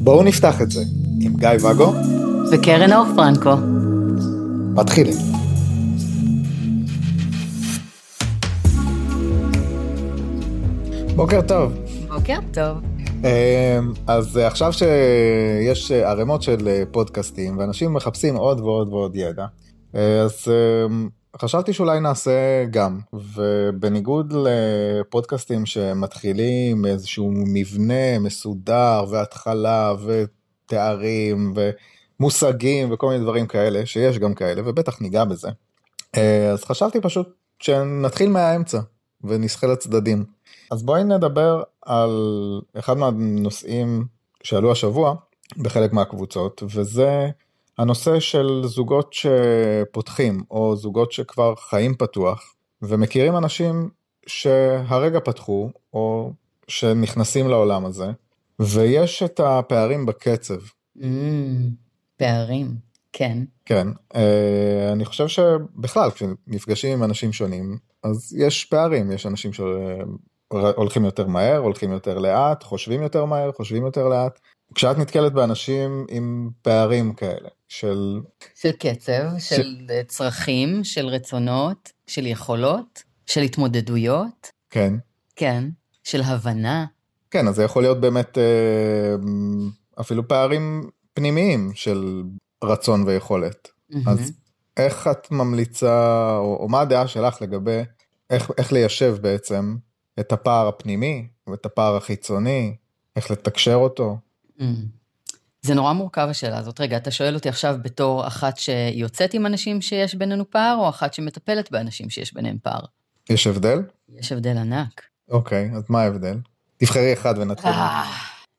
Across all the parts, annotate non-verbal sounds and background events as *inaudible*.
בואו נפתח את זה עם גיא ואגו וקרן אור פרנקו. מתחילים. בוקר טוב. בוקר טוב. אמ, אז עכשיו שיש ערימות של פודקאסטים ואנשים מחפשים עוד ועוד ועוד ידע, אז אמ, חשבתי שאולי נעשה גם, ובניגוד לפודקאסטים שמתחילים מאיזשהו מבנה מסודר והתחלה ותארים ומושגים וכל מיני דברים כאלה, שיש גם כאלה ובטח ניגע בזה, אז חשבתי פשוט שנתחיל מהאמצע ונסחה לצדדים. אז בואי נדבר על אחד מהנושאים שעלו השבוע בחלק מהקבוצות, וזה הנושא של זוגות שפותחים, או זוגות שכבר חיים פתוח, ומכירים אנשים שהרגע פתחו, או שנכנסים לעולם הזה, ויש את הפערים בקצב. Mm, פערים, כן. כן, אה, אני חושב שבכלל כשנפגשים עם אנשים שונים, אז יש פערים, יש אנשים שהולכים יותר מהר, הולכים יותר לאט, חושבים יותר מהר, חושבים יותר לאט. כשאת נתקלת באנשים עם פערים כאלה, של... של קצב, של, של צרכים, של רצונות, של יכולות, של התמודדויות. כן. כן, של הבנה. כן, אז זה יכול להיות באמת אה, אפילו פערים פנימיים של רצון ויכולת. Mm-hmm. אז איך את ממליצה, או, או מה הדעה שלך לגבי איך, איך ליישב בעצם את הפער הפנימי ואת הפער החיצוני, איך לתקשר אותו? Mm. זה נורא מורכב השאלה הזאת. רגע, אתה שואל אותי עכשיו בתור אחת שיוצאת עם אנשים שיש בינינו פער, או אחת שמטפלת באנשים שיש ביניהם פער? יש הבדל? יש הבדל ענק. אוקיי, אז מה ההבדל? תבחרי אחד ונתחיל. אה,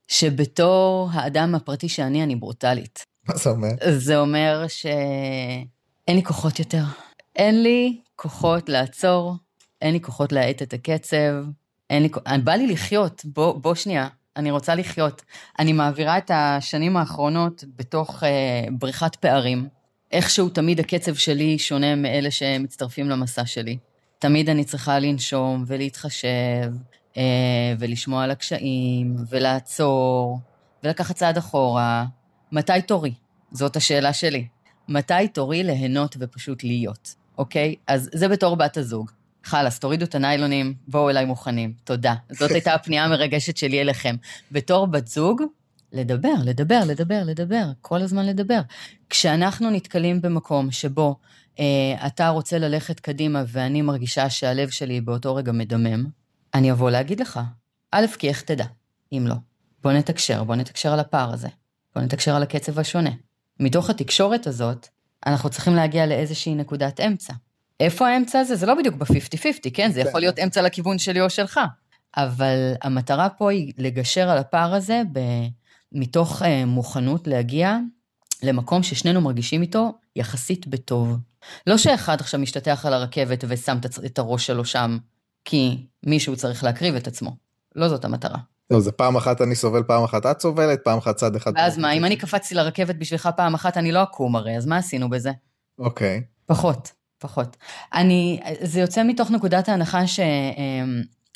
שבתור האדם הפרטי שאני, אני ברוטלית. מה זה אומר? זה אומר שאין לי כוחות יותר. אין לי כוחות לעצור, אין לי כוחות להאט את הקצב, אין לי... בא לי לחיות, בוא, בוא שנייה, אני רוצה לחיות. אני מעבירה את השנים האחרונות בתוך אה, בריחת פערים. איכשהו תמיד הקצב שלי שונה מאלה שמצטרפים למסע שלי. תמיד אני צריכה לנשום ולהתחשב, אה, ולשמוע על הקשיים, ולעצור, ולקחת צעד אחורה. מתי תורי? זאת השאלה שלי. מתי תורי ליהנות ופשוט להיות, אוקיי? אז זה בתור בת הזוג. חלאס, תורידו את הניילונים, בואו אליי מוכנים. תודה. זאת הייתה הפנייה המרגשת שלי אליכם. בתור בת זוג, לדבר, לדבר, לדבר, לדבר, כל הזמן לדבר. כשאנחנו נתקלים במקום שבו אה, אתה רוצה ללכת קדימה ואני מרגישה שהלב שלי באותו רגע מדמם, אני אבוא להגיד לך, א', כי איך תדע, אם לא. בוא נתקשר, בוא נתקשר על הפער הזה. בוא נתקשר על הקצב השונה. מתוך התקשורת הזאת, אנחנו צריכים להגיע לאיזושהי נקודת אמצע. איפה האמצע הזה? זה לא בדיוק ב-50-50, כן? זה יכול להיות אמצע לכיוון שלי או שלך. אבל המטרה פה היא לגשר על הפער הזה ב... מתוך uh, מוכנות להגיע למקום ששנינו מרגישים איתו יחסית בטוב. לא שאחד עכשיו משתטח על הרכבת ושם את הראש שלו שם, כי מישהו צריך להקריב את עצמו. לא זאת המטרה. לא, זה פעם אחת אני סובל, פעם אחת את סובלת, פעם אחת צד אחד. ואז מה, אם אני קפצתי לרכבת בשבילך פעם אחת, אני לא אקום הרי, אז מה עשינו בזה? אוקיי. פחות. פחות. אני, זה יוצא מתוך נקודת ההנחה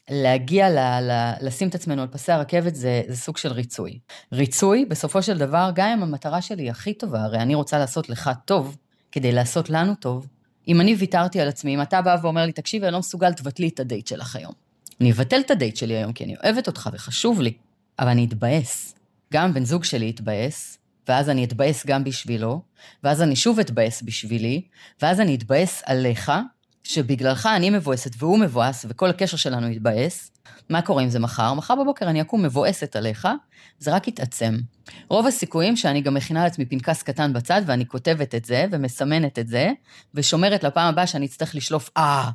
שלהגיע, ל, ל, לשים את עצמנו על פסי הרכבת זה, זה סוג של ריצוי. ריצוי, בסופו של דבר, גם אם המטרה שלי היא הכי טובה, הרי אני רוצה לעשות לך טוב, כדי לעשות לנו טוב, אם אני ויתרתי על עצמי, אם אתה בא ואומר לי, תקשיבי, אני לא מסוגל, תבטלי את הדייט שלך היום. אני אבטל את הדייט שלי היום, כי אני אוהבת אותך וחשוב לי, אבל אני אתבאס. גם בן זוג שלי יתבאס, ואז אני אתבאס גם בשבילו, ואז אני שוב אתבאס בשבילי, ואז אני אתבאס עליך, שבגללך אני מבואסת והוא מבואס, וכל הקשר שלנו יתבאס. מה קורה עם זה מחר? מחר בבוקר אני אקום מבואסת עליך, זה רק יתעצם. רוב הסיכויים שאני גם מכינה לעצמי פנקס קטן בצד, ואני כותבת את זה, ומסמנת את זה, ושומרת לפעם הבאה שאני אצטרך לשלוף, אה,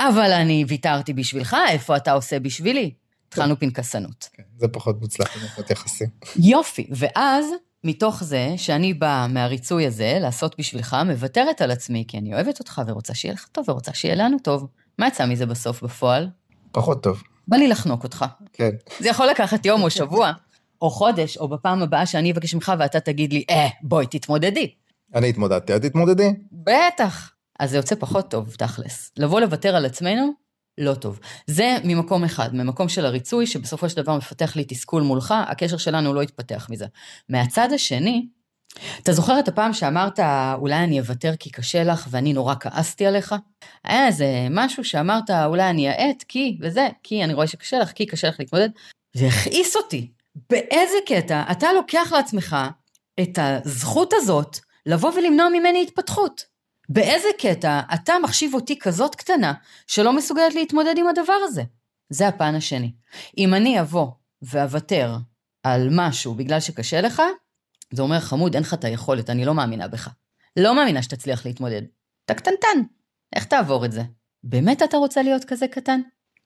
אבל אני ויתרתי בשבילך, איפה אתה עושה בשבילי? התחלנו פנקסנות. כן, זה פחות מוצלח במערכות יחסים. יופי, ואז מתוך זה שאני באה מהריצוי הזה, לעשות בשבילך, מוותרת על עצמי, כי אני אוהבת אותך ורוצה שיהיה לך טוב ורוצה שיהיה לנו טוב. מה יצא מזה בסוף בפועל? פחות טוב. בא לי לחנוק אותך. כן. זה יכול לקחת יום או שבוע, או חודש, או בפעם הבאה שאני אבקש ממך ואתה תגיד לי, אה, בואי, תתמודדי. אני התמודדתי, את תתמודדי. בטח. אז זה יוצא פחות טוב, תכלס. לבוא לוותר על עצמנו, לא טוב. זה ממקום אחד, ממקום של הריצוי, שבסופו של דבר מפתח לי תסכול מולך, הקשר שלנו לא יתפתח מזה. מהצד השני, אתה זוכר את הפעם שאמרת, אולי אני אוותר כי קשה לך ואני נורא כעסתי עליך? היה איזה משהו שאמרת, אולי אני אעט כי, וזה, כי אני רואה שקשה לך, כי קשה לך להתמודד, זה הכעיס אותי. באיזה קטע אתה לוקח לעצמך את הזכות הזאת לבוא ולמנוע ממני התפתחות? באיזה קטע אתה מחשיב אותי כזאת קטנה שלא מסוגלת להתמודד עם הדבר הזה? זה הפן השני. אם אני אבוא ואוותר על משהו בגלל שקשה לך, זה אומר, חמוד, אין לך את היכולת, אני לא מאמינה בך. לא מאמינה שתצליח להתמודד. אתה קטנטן, איך תעבור את זה? באמת אתה רוצה להיות כזה קטן?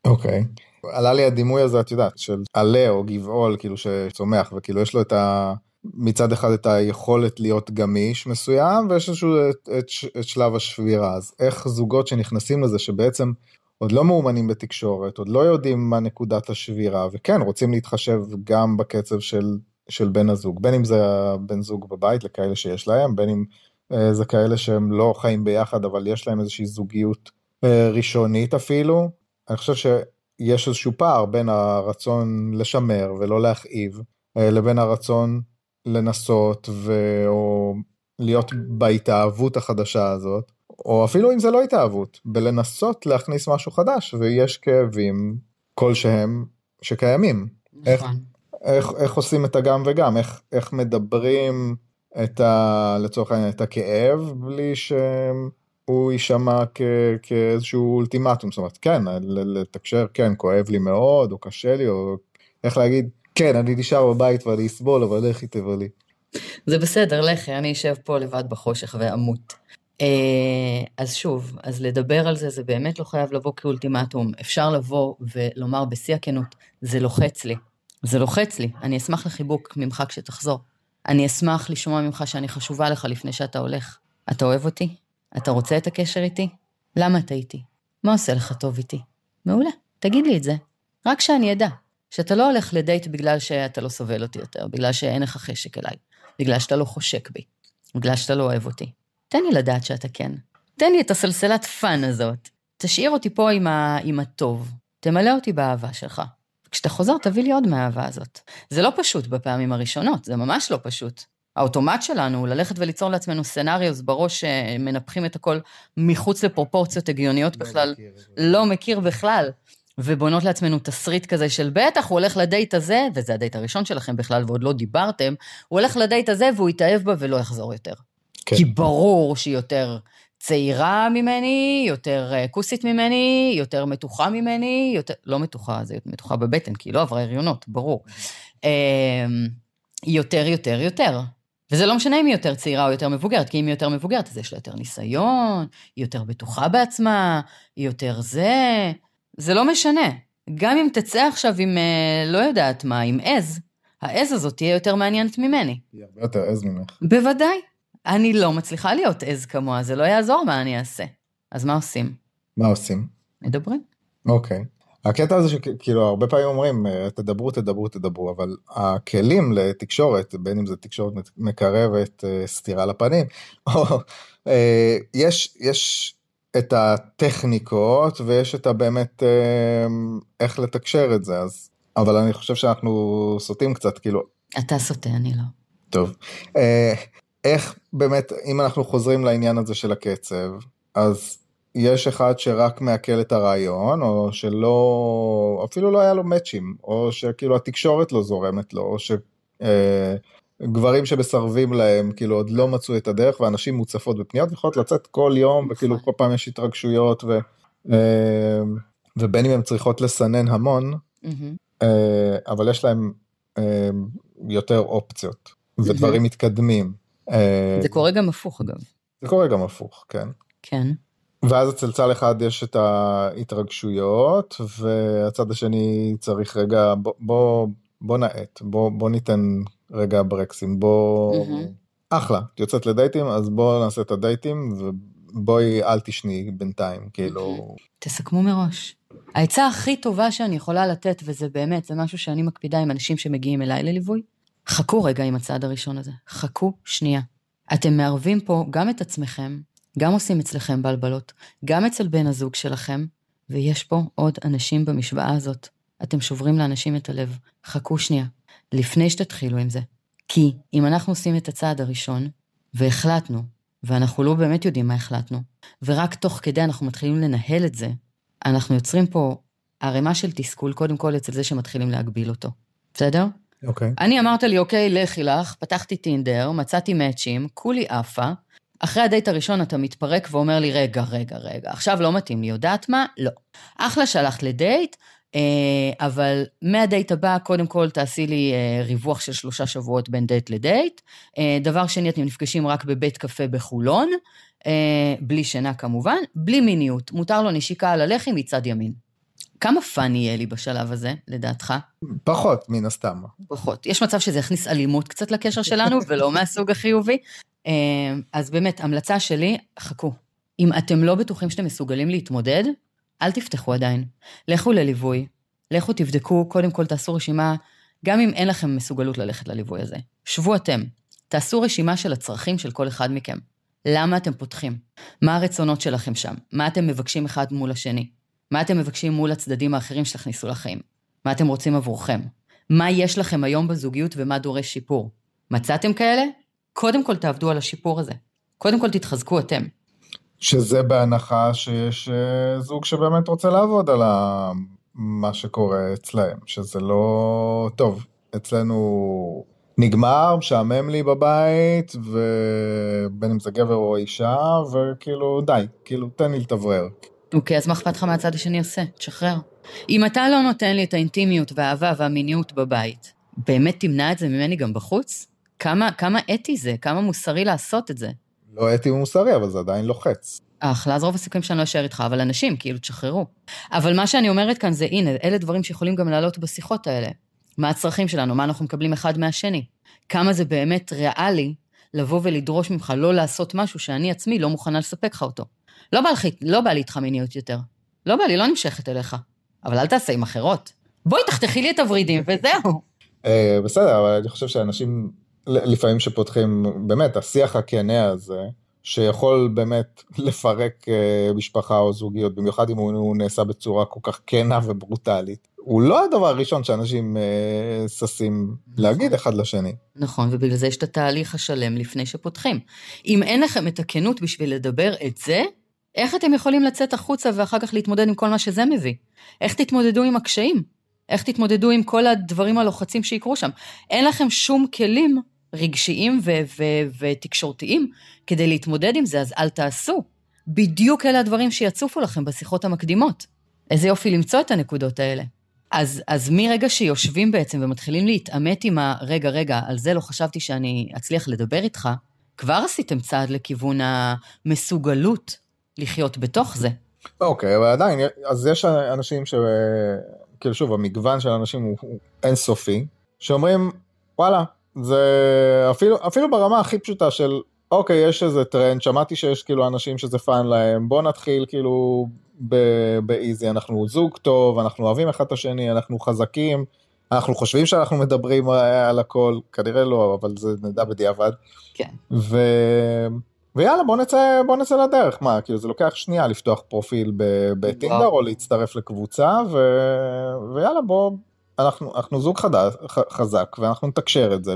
אוקיי. Okay. עלה לי הדימוי הזה, את יודעת, של עלה או גבעול, כאילו שצומח, וכאילו יש לו את ה... מצד אחד את היכולת להיות גמיש מסוים, ויש איזשהו את, את, את שלב השבירה. אז איך זוגות שנכנסים לזה, שבעצם עוד לא מאומנים בתקשורת, עוד לא יודעים מה נקודת השבירה, וכן, רוצים להתחשב גם בקצב של של בן הזוג, בין אם זה הבן זוג בבית לכאלה שיש להם, בין אם אה, זה כאלה שהם לא חיים ביחד אבל יש להם איזושהי זוגיות אה, ראשונית אפילו. אני חושב שיש איזשהו פער בין הרצון לשמר ולא להכאיב, אה, לבין הרצון לנסות ו... או להיות בהתאהבות החדשה הזאת, או אפילו אם זה לא התאהבות, בלנסות להכניס משהו חדש, ויש כאבים כלשהם שקיימים. נכון. איך, איך, איך עושים את הגם וגם, איך, איך מדברים את ה... לצורך העניין את הכאב בלי שהוא יישמע כ, כאיזשהו אולטימטום, זאת אומרת כן, לתקשר כן, כואב לי מאוד, או קשה לי, או איך להגיד, כן, אני נשאר בבית ואני אסבול, אבל לכי תבלי. זה בסדר, לכי, אני אשב פה לבד בחושך ואמות. אה, אז שוב, אז לדבר על זה, זה באמת לא חייב לבוא כאולטימטום. אפשר לבוא ולומר בשיא הכנות, זה לוחץ לי. זה לוחץ לי, אני אשמח לחיבוק ממך כשתחזור. אני אשמח לשמוע ממך שאני חשובה לך לפני שאתה הולך. אתה אוהב אותי? אתה רוצה את הקשר איתי? למה אתה איתי? מה עושה לך טוב איתי? מעולה, תגיד לי את זה. רק שאני אדע, שאתה לא הולך לדייט בגלל שאתה לא סובל אותי יותר, בגלל שאין לך חשק אליי, בגלל שאתה לא חושק בי, בגלל שאתה לא אוהב אותי. תן לי לדעת שאתה כן. תן לי את הסלסלת fun הזאת. תשאיר אותי פה עם, ה... עם הטוב. תמלא אותי באהבה שלך. כשאתה חוזר, תביא לי עוד מהאהבה הזאת. זה לא פשוט בפעמים הראשונות, זה ממש לא פשוט. האוטומט שלנו הוא ללכת וליצור לעצמנו scenarios בראש שמנפחים את הכל מחוץ לפרופורציות הגיוניות לא בכלל, מכיר. לא מכיר בכלל. ובונות לעצמנו תסריט כזה של בטח, הוא הולך לדייט הזה, וזה הדייט הראשון שלכם בכלל, ועוד לא דיברתם, הוא הולך לדייט הזה והוא יתאהב בה ולא יחזור יותר. כן. כי ברור שהיא יותר צעירה ממני, יותר אה, כוסית ממני, יותר מתוחה ממני, יותר, לא מתוחה, זה מתוחה בבטן, כי היא לא עברה הריונות, ברור. אמ, יותר, יותר, יותר. וזה לא משנה אם היא יותר צעירה או יותר מבוגרת, כי אם היא יותר מבוגרת, אז יש לה יותר ניסיון, היא יותר בטוחה בעצמה, היא יותר זה, זה לא משנה. גם אם תצא עכשיו עם, אה, לא יודעת מה, עם עז, העז הזאת תהיה יותר מעניינת ממני. היא הרבה יותר עז ממך. בוודאי. אני לא מצליחה להיות עז כמוה, זה לא יעזור מה אני אעשה. אז מה עושים? מה עושים? מדברים. אוקיי. הקטע הזה שכאילו הרבה פעמים אומרים אה, תדברו תדברו תדברו אבל הכלים לתקשורת בין אם זה תקשורת מקרבת אה, סטירה לפנים *laughs* או יש יש את הטכניקות ויש את הבאמת איך לתקשר את זה אז אבל אני חושב שאנחנו סוטים קצת כאילו. אתה סוטה אני לא. טוב איך באמת, אם אנחנו חוזרים לעניין הזה של הקצב, אז יש אחד שרק מעכל את הרעיון, או שלא, אפילו לא היה לו מאצ'ים, או שכאילו התקשורת לא זורמת לו, או שגברים אה, שמסרבים להם, כאילו עוד לא מצאו את הדרך, ואנשים מוצפות בפניות, יכולות לצאת כל יום, וכאילו נכון. כל פעם יש התרגשויות, ו, אה, ובין אם הן צריכות לסנן המון, אה, אבל יש להם אה, יותר אופציות, ודברים מתקדמים. אה, זה קורה גם הפוך אגב. זה קורה גם הפוך, כן. כן. ואז אצל אחד יש את ההתרגשויות והצד השני צריך רגע בוא בוא, בוא נאט בוא בוא ניתן רגע ברקסים בוא mm-hmm. אחלה את יוצאת לדייטים אז בוא נעשה את הדייטים ובואי אל תשני בינתיים כאילו תסכמו מראש. העצה הכי טובה שאני יכולה לתת וזה באמת זה משהו שאני מקפידה עם אנשים שמגיעים אליי לליווי חכו רגע עם הצעד הראשון הזה, חכו שנייה. אתם מערבים פה גם את עצמכם, גם עושים אצלכם בלבלות, גם אצל בן הזוג שלכם, ויש פה עוד אנשים במשוואה הזאת. אתם שוברים לאנשים את הלב. חכו שנייה, לפני שתתחילו עם זה. כי אם אנחנו עושים את הצעד הראשון, והחלטנו, ואנחנו לא באמת יודעים מה החלטנו, ורק תוך כדי אנחנו מתחילים לנהל את זה, אנחנו יוצרים פה ערימה של תסכול, קודם כל אצל זה שמתחילים להגביל אותו. בסדר? אוקיי. Okay. אני אמרת לי, אוקיי, לכי לך, פתחתי טינדר, מצאתי מאצ'ים, כולי עפה. אחרי הדייט הראשון אתה מתפרק ואומר לי, רגע, רגע, רגע, עכשיו לא מתאים לי, יודעת מה? לא. אחלה שהלכת לדייט, אבל מהדייט הבא, קודם כל תעשי לי אה, ריווח של שלושה שבועות בין דייט לדייט. אה, דבר שני, אתם נפגשים רק בבית קפה בחולון, בלי שינה כמובן, בלי מיניות. מותר לו נשיקה על הלחי מצד ימין. כמה fun יהיה לי בשלב הזה, לדעתך? פחות, מן הסתם. פחות. יש מצב שזה יכניס אלימות קצת לקשר שלנו, *laughs* ולא מהסוג החיובי. אז באמת, המלצה שלי, חכו. אם אתם לא בטוחים שאתם מסוגלים להתמודד, אל תפתחו עדיין. לכו לליווי, לכו תבדקו, קודם כל תעשו רשימה, גם אם אין לכם מסוגלות ללכת לליווי הזה. שבו אתם, תעשו רשימה של הצרכים של כל אחד מכם. למה אתם פותחים? מה הרצונות שלכם שם? מה אתם מבקשים אחד מול השני? מה אתם מבקשים מול הצדדים האחרים שתכניסו לחיים? מה אתם רוצים עבורכם? מה יש לכם היום בזוגיות ומה דורש שיפור? מצאתם כאלה? קודם כל תעבדו על השיפור הזה. קודם כל תתחזקו אתם. שזה בהנחה שיש אה, זוג שבאמת רוצה לעבוד על מה שקורה אצלהם, שזה לא טוב. אצלנו נגמר, משעמם לי בבית, ובין אם זה גבר או אישה, וכאילו די, כאילו תן לי לתברר. אוקיי, אז מה אכפת לך מהצד השני עושה? תשחרר. אם אתה לא נותן לי את האינטימיות והאהבה והמיניות בבית, באמת תמנע את זה ממני גם בחוץ? כמה, כמה אתי זה? כמה מוסרי לעשות את זה? לא אתי ומוסרי, אבל זה עדיין לוחץ. אחלה, אז רוב הסיכויים שאני לא אשאר איתך, אבל אנשים, כאילו, תשחררו. אבל מה שאני אומרת כאן זה, הנה, אלה דברים שיכולים גם לעלות בשיחות האלה. מה הצרכים שלנו, מה אנחנו מקבלים אחד מהשני. כמה זה באמת ריאלי לבוא ולדרוש ממך לא לעשות משהו שאני עצמי לא מוכנה לספק לך אותו. לא בא, לך, לא בא לי איתך מיניות יותר. לא בא לי, לא נמשכת אליך. אבל אל תעשה עם אחרות. בואי תחתכי לי את הוורידים וזהו. אה, בסדר, אבל אני חושב שאנשים לפעמים שפותחים, באמת, השיח הכנה הזה, שיכול באמת לפרק אה, משפחה או זוגיות, במיוחד אם הוא נעשה בצורה כל כך כנה וברוטלית. הוא לא הדבר הראשון שאנשים אה, ששים נכון. להגיד אחד לשני. נכון, ובגלל זה יש את התהליך השלם לפני שפותחים. אם אין לכם את הכנות בשביל לדבר את זה, איך אתם יכולים לצאת החוצה ואחר כך להתמודד עם כל מה שזה מביא? איך תתמודדו עם הקשיים? איך תתמודדו עם כל הדברים הלוחצים שיקרו שם? אין לכם שום כלים רגשיים ו- ו- ותקשורתיים כדי להתמודד עם זה, אז אל תעשו. בדיוק אלה הדברים שיצופו לכם בשיחות המקדימות. איזה יופי למצוא את הנקודות האלה. אז, אז מרגע שיושבים בעצם ומתחילים להתעמת עם הרגע, רגע, על זה לא חשבתי שאני אצליח לדבר איתך, כבר עשיתם צעד לכיוון המסוגלות לחיות בתוך זה. אוקיי, okay, אבל עדיין, אז יש אנשים ש... כאילו שוב, המגוון של אנשים הוא, אינסופי, שאומרים, וואלה, זה אפילו, אפילו ברמה הכי פשוטה של, אוקיי, יש איזה טרנד, שמעתי שיש כאילו אנשים שזה fun להם, בוא נתחיל כאילו ב easy, אנחנו זוג טוב, אנחנו אוהבים אחד את השני, אנחנו חזקים, אנחנו חושבים שאנחנו מדברים על הכל, כנראה לא, אבל זה נדע בדיעבד. כן. ו... ויאללה בוא נצא בוא נצא לדרך מה כאילו זה לוקח שנייה לפתוח פרופיל בטינדר או להצטרף לקבוצה ו... ויאללה בוא אנחנו אנחנו זוג חדש, חזק ואנחנו נתקשר את זה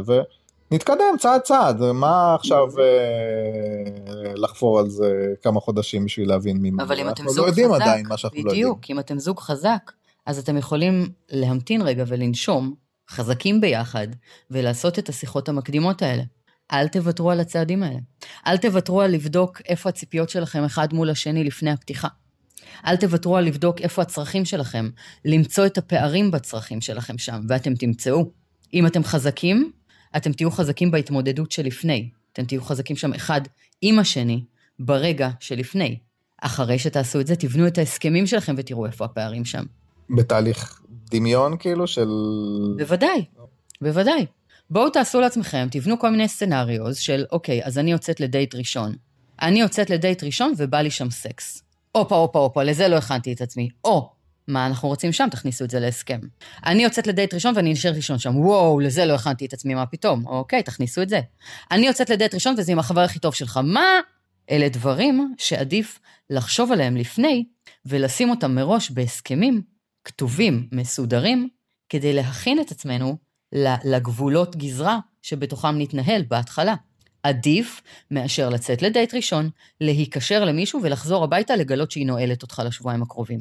ונתקדם צעד צעד מה עכשיו אה, לחפור על זה כמה חודשים בשביל להבין מי אבל אם אתם זוג לא חזק, עדיין מה שאנחנו בדיוק, לא יודעים. בדיוק אם אתם זוג חזק אז אתם יכולים להמתין רגע ולנשום חזקים ביחד ולעשות את השיחות המקדימות האלה. אל תוותרו על הצעדים האלה. אל תוותרו על לבדוק איפה הציפיות שלכם אחד מול השני לפני הפתיחה. אל תוותרו על לבדוק איפה הצרכים שלכם, למצוא את הפערים בצרכים שלכם שם, ואתם תמצאו. אם אתם חזקים, אתם תהיו חזקים בהתמודדות שלפני. אתם תהיו חזקים שם אחד עם השני, ברגע שלפני. אחרי שתעשו את זה, תבנו את ההסכמים שלכם ותראו איפה הפערים שם. בתהליך דמיון כאילו של... בוודאי, בוודאי. בואו תעשו לעצמכם, תבנו כל מיני סצנריוז של, אוקיי, אז אני יוצאת לדייט ראשון. אני יוצאת לדייט ראשון ובא לי שם סקס. הופה, הופה, הופה, לזה לא הכנתי את עצמי. או, מה אנחנו רוצים שם? תכניסו את זה להסכם. אני יוצאת לדייט ראשון ואני נשארת ראשון שם. וואו, לזה לא הכנתי את עצמי, מה פתאום? אוקיי, תכניסו את זה. אני יוצאת לדייט ראשון וזה עם החבר הכי טוב שלך. מה? אלה דברים שעדיף לחשוב עליהם לפני ולשים אותם מראש בהסכמים כתובים, מסודרים, כדי להכין את עצמנו לגבולות גזרה שבתוכם נתנהל בהתחלה. עדיף מאשר לצאת לדייט ראשון, להיקשר למישהו ולחזור הביתה לגלות שהיא נועלת אותך לשבועיים הקרובים.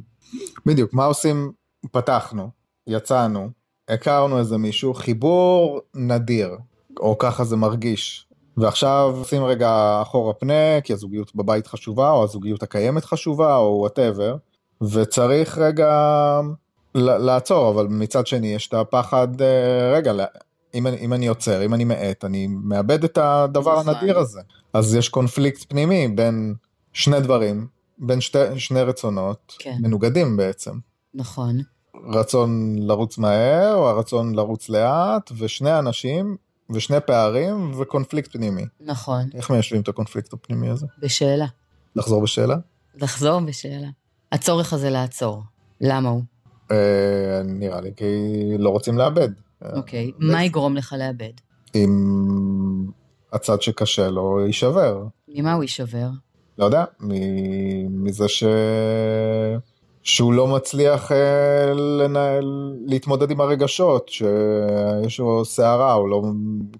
בדיוק, מה עושים? פתחנו, יצאנו, הכרנו איזה מישהו, חיבור נדיר, או ככה זה מרגיש. ועכשיו שים רגע אחורה פנה, כי הזוגיות בבית חשובה, או הזוגיות הקיימת חשובה, או whatever, וצריך רגע לעצור, אבל מצד שני יש את הפחד, אה, רגע, אם אני, אם אני עוצר, אם אני מאט, אני מאבד את הדבר. הנדיר הזה. אז יש קונפליקט פנימי בין שני דברים, בין שתי, שני רצונות, כן. מנוגדים בעצם. נכון. רצון לרוץ מהר, או הרצון לרוץ לאט, ושני אנשים, ושני פערים, וקונפליקט פנימי. נכון. איך מיישבים את הקונפליקט הפנימי הזה? בשאלה. לחזור בשאלה? לחזור בשאלה. הצורך הזה לעצור, למה הוא? אה, נראה לי כי לא רוצים לאבד. אוקיי, okay. מה יגרום לך לאבד? אם הצד שקשה לו יישבר. ממה הוא יישבר? לא יודע, מזה ש... שהוא לא מצליח אה, לנהל, להתמודד עם הרגשות, שיש לו סערה, או לא,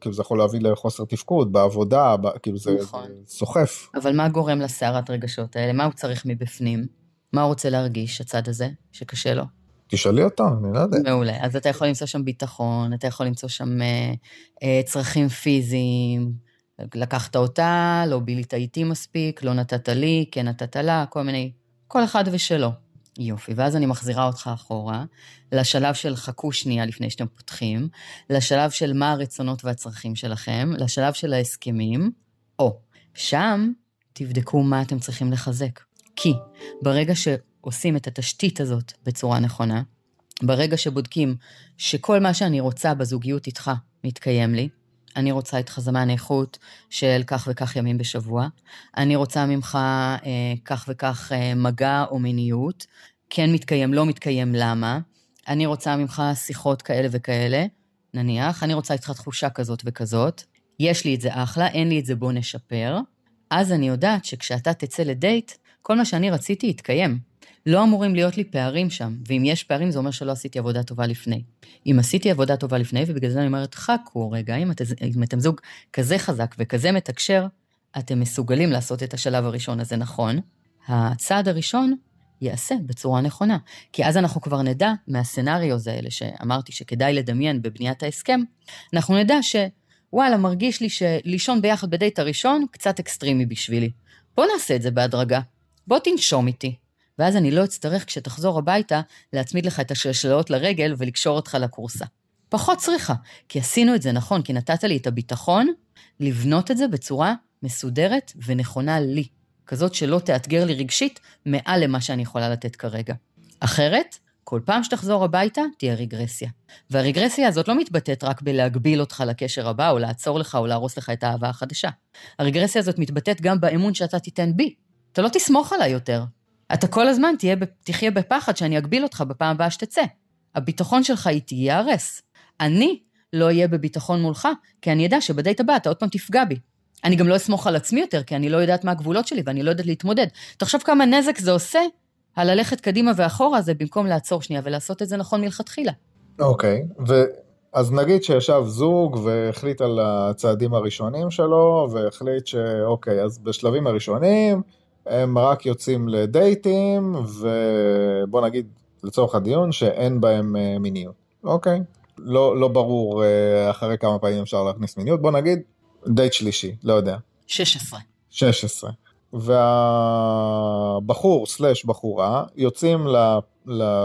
כאילו זה יכול להביא לחוסר תפקוד בעבודה, כאילו זה, נכון. זה סוחף. אבל מה גורם לסערת רגשות האלה? מה הוא צריך מבפנים? מה הוא רוצה להרגיש, הצד הזה, שקשה לו? תשאלי אותו, אני לא יודע. מעולה. אז אתה יכול למצוא שם ביטחון, אתה יכול למצוא שם אה, אה, צרכים פיזיים, לקחת אותה, לא בילית איתי מספיק, לא נתת לי, כן נתת לה, כל מיני, כל אחד ושלו. יופי, ואז אני מחזירה אותך אחורה, לשלב של חכו שנייה לפני שאתם פותחים, לשלב של מה הרצונות והצרכים שלכם, לשלב של ההסכמים, או, שם תבדקו מה אתם צריכים לחזק. כי ברגע שעושים את התשתית הזאת בצורה נכונה, ברגע שבודקים שכל מה שאני רוצה בזוגיות איתך מתקיים לי, אני רוצה איתך זמן איכות של כך וכך ימים בשבוע, אני רוצה ממך אה, כך וכך אה, מגע או מיניות, כן מתקיים, לא מתקיים, למה? אני רוצה ממך שיחות כאלה וכאלה, נניח, אני רוצה איתך תחושה כזאת וכזאת, יש לי את זה אחלה, אין לי את זה, בוא נשפר. אז אני יודעת שכשאתה תצא לדייט, כל מה שאני רציתי יתקיים. לא אמורים להיות לי פערים שם, ואם יש פערים זה אומר שלא עשיתי עבודה טובה לפני. אם עשיתי עבודה טובה לפני, ובגלל זה אני אומרת, חכו רגע, אם, את, אם אתם זוג כזה חזק וכזה מתקשר, אתם מסוגלים לעשות את השלב הראשון הזה נכון. הצעד הראשון ייעשה בצורה נכונה. כי אז אנחנו כבר נדע מה scenarios האלה שאמרתי שכדאי לדמיין בבניית ההסכם, אנחנו נדע שוואלה, מרגיש לי שלישון ביחד בדייט הראשון קצת אקסטרימי בשבילי. בוא נעשה את זה בהדרגה. בוא תנשום איתי. ואז אני לא אצטרך כשתחזור הביתה להצמיד לך את השלשלות לרגל ולקשור אותך לכורסה. פחות צריכה, כי עשינו את זה נכון, כי נתת לי את הביטחון לבנות את זה בצורה מסודרת ונכונה לי. כזאת שלא תאתגר לי רגשית מעל למה שאני יכולה לתת כרגע. אחרת, כל פעם שתחזור הביתה, תהיה רגרסיה. והרגרסיה הזאת לא מתבטאת רק בלהגביל אותך לקשר הבא, או לעצור לך, או להרוס לך את האהבה החדשה. הרגרסיה הזאת מתבטאת גם באמון שאתה תיתן בי. אתה לא תסמוך עליי יותר. אתה כל הזמן תהיה, תחיה בפחד שאני אגביל אותך בפעם הבאה שתצא. הביטחון שלך איתי ייהרס. אני לא אהיה בביטחון מולך, כי אני אדע שבדייט הבא אתה עוד פעם תפגע בי. אני גם לא אסמוך על עצמי יותר, כי אני לא יודעת מה הגבולות שלי ואני לא יודעת להתמודד. תחשוב כמה נזק זה עושה על ללכת קדימה ואחורה, זה במקום לעצור שנייה ולעשות את זה נכון מלכתחילה. אוקיי, okay. אז נגיד שישב זוג והחליט על הצעדים הראשונים שלו, והחליט שאוקיי, אז בשלבים הראשונים הם רק יוצאים לדייטים, ובוא נגיד לצורך הדיון שאין בהם אה, מיניות, אוקיי? לא, לא ברור אה, אחרי כמה פעמים אפשר להכניס מיניות, בוא נגיד דייט שלישי, לא יודע. 16. 16. והבחור סלש בחורה יוצאים ל...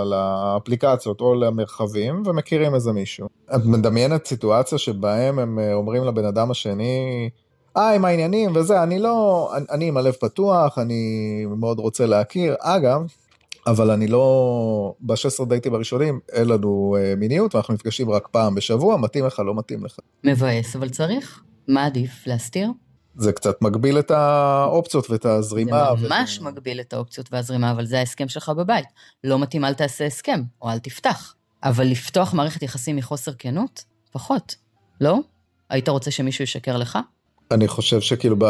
לאפליקציות או למרחבים ומכירים איזה מישהו. את מדמיינת סיטואציה שבהם הם אה, אומרים לבן אדם השני, היי, מה העניינים וזה, אני לא, אני, אני עם הלב פתוח, אני מאוד רוצה להכיר. אגב, אבל אני לא, ב-16 דייטים הראשונים אין לנו אה, מיניות ואנחנו נפגשים רק פעם בשבוע, מתאים לך, לא מתאים לך. מבאס, אבל צריך. מה עדיף, להסתיר? זה קצת מגביל את האופציות ואת הזרימה. זה ממש ו... מגביל את האופציות והזרימה, אבל זה ההסכם שלך בבית. לא מתאים, אל תעשה הסכם, או אל תפתח. אבל לפתוח מערכת יחסים מחוסר כנות? פחות. לא? היית רוצה שמישהו ישקר לך? אני חושב שכאילו ב...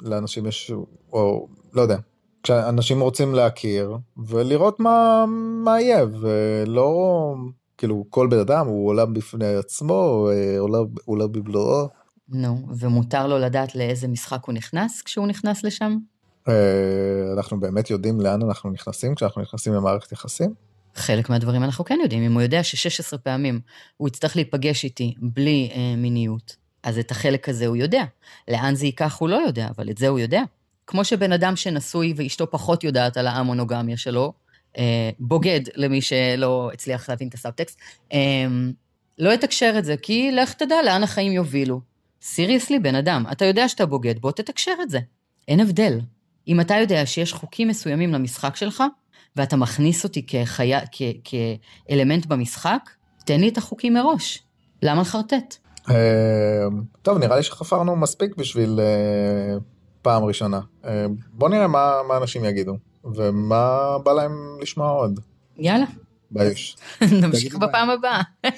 לאנשים יש, או לא יודע, כשאנשים רוצים להכיר ולראות מה, מה יהיה, ולא כאילו כל בן אדם הוא עולם בפני עצמו, עולם, עולם במלואו. נו, ומותר לו לדעת לאיזה משחק הוא נכנס כשהוא נכנס לשם? אה, אנחנו באמת יודעים לאן אנחנו נכנסים כשאנחנו נכנסים למערכת יחסים? חלק מהדברים אנחנו כן יודעים. אם הוא יודע ש-16 פעמים הוא יצטרך להיפגש איתי בלי אה, מיניות, אז את החלק הזה הוא יודע. לאן זה ייקח הוא לא יודע, אבל את זה הוא יודע. כמו שבן אדם שנשוי ואשתו פחות יודעת על המונוגמיה שלו, אה, בוגד למי שלא הצליח להבין את הסאבטקסט, אה, לא יתקשר את זה, כי לך תדע לאן החיים יובילו. סיריוסלי, בן אדם, אתה יודע שאתה בוגד, בוא תתקשר את זה. אין הבדל. אם אתה יודע שיש חוקים מסוימים למשחק שלך, ואתה מכניס אותי כחיה, כ, כאלמנט במשחק, תן לי את החוקים מראש. למה לחרטט? אה, טוב, נראה לי שחפרנו מספיק בשביל אה, פעם ראשונה. אה, בוא נראה מה, מה אנשים יגידו, ומה בא להם לשמוע עוד. יאללה. ביוש. *laughs* נמשיך בפעם הבאה. *laughs*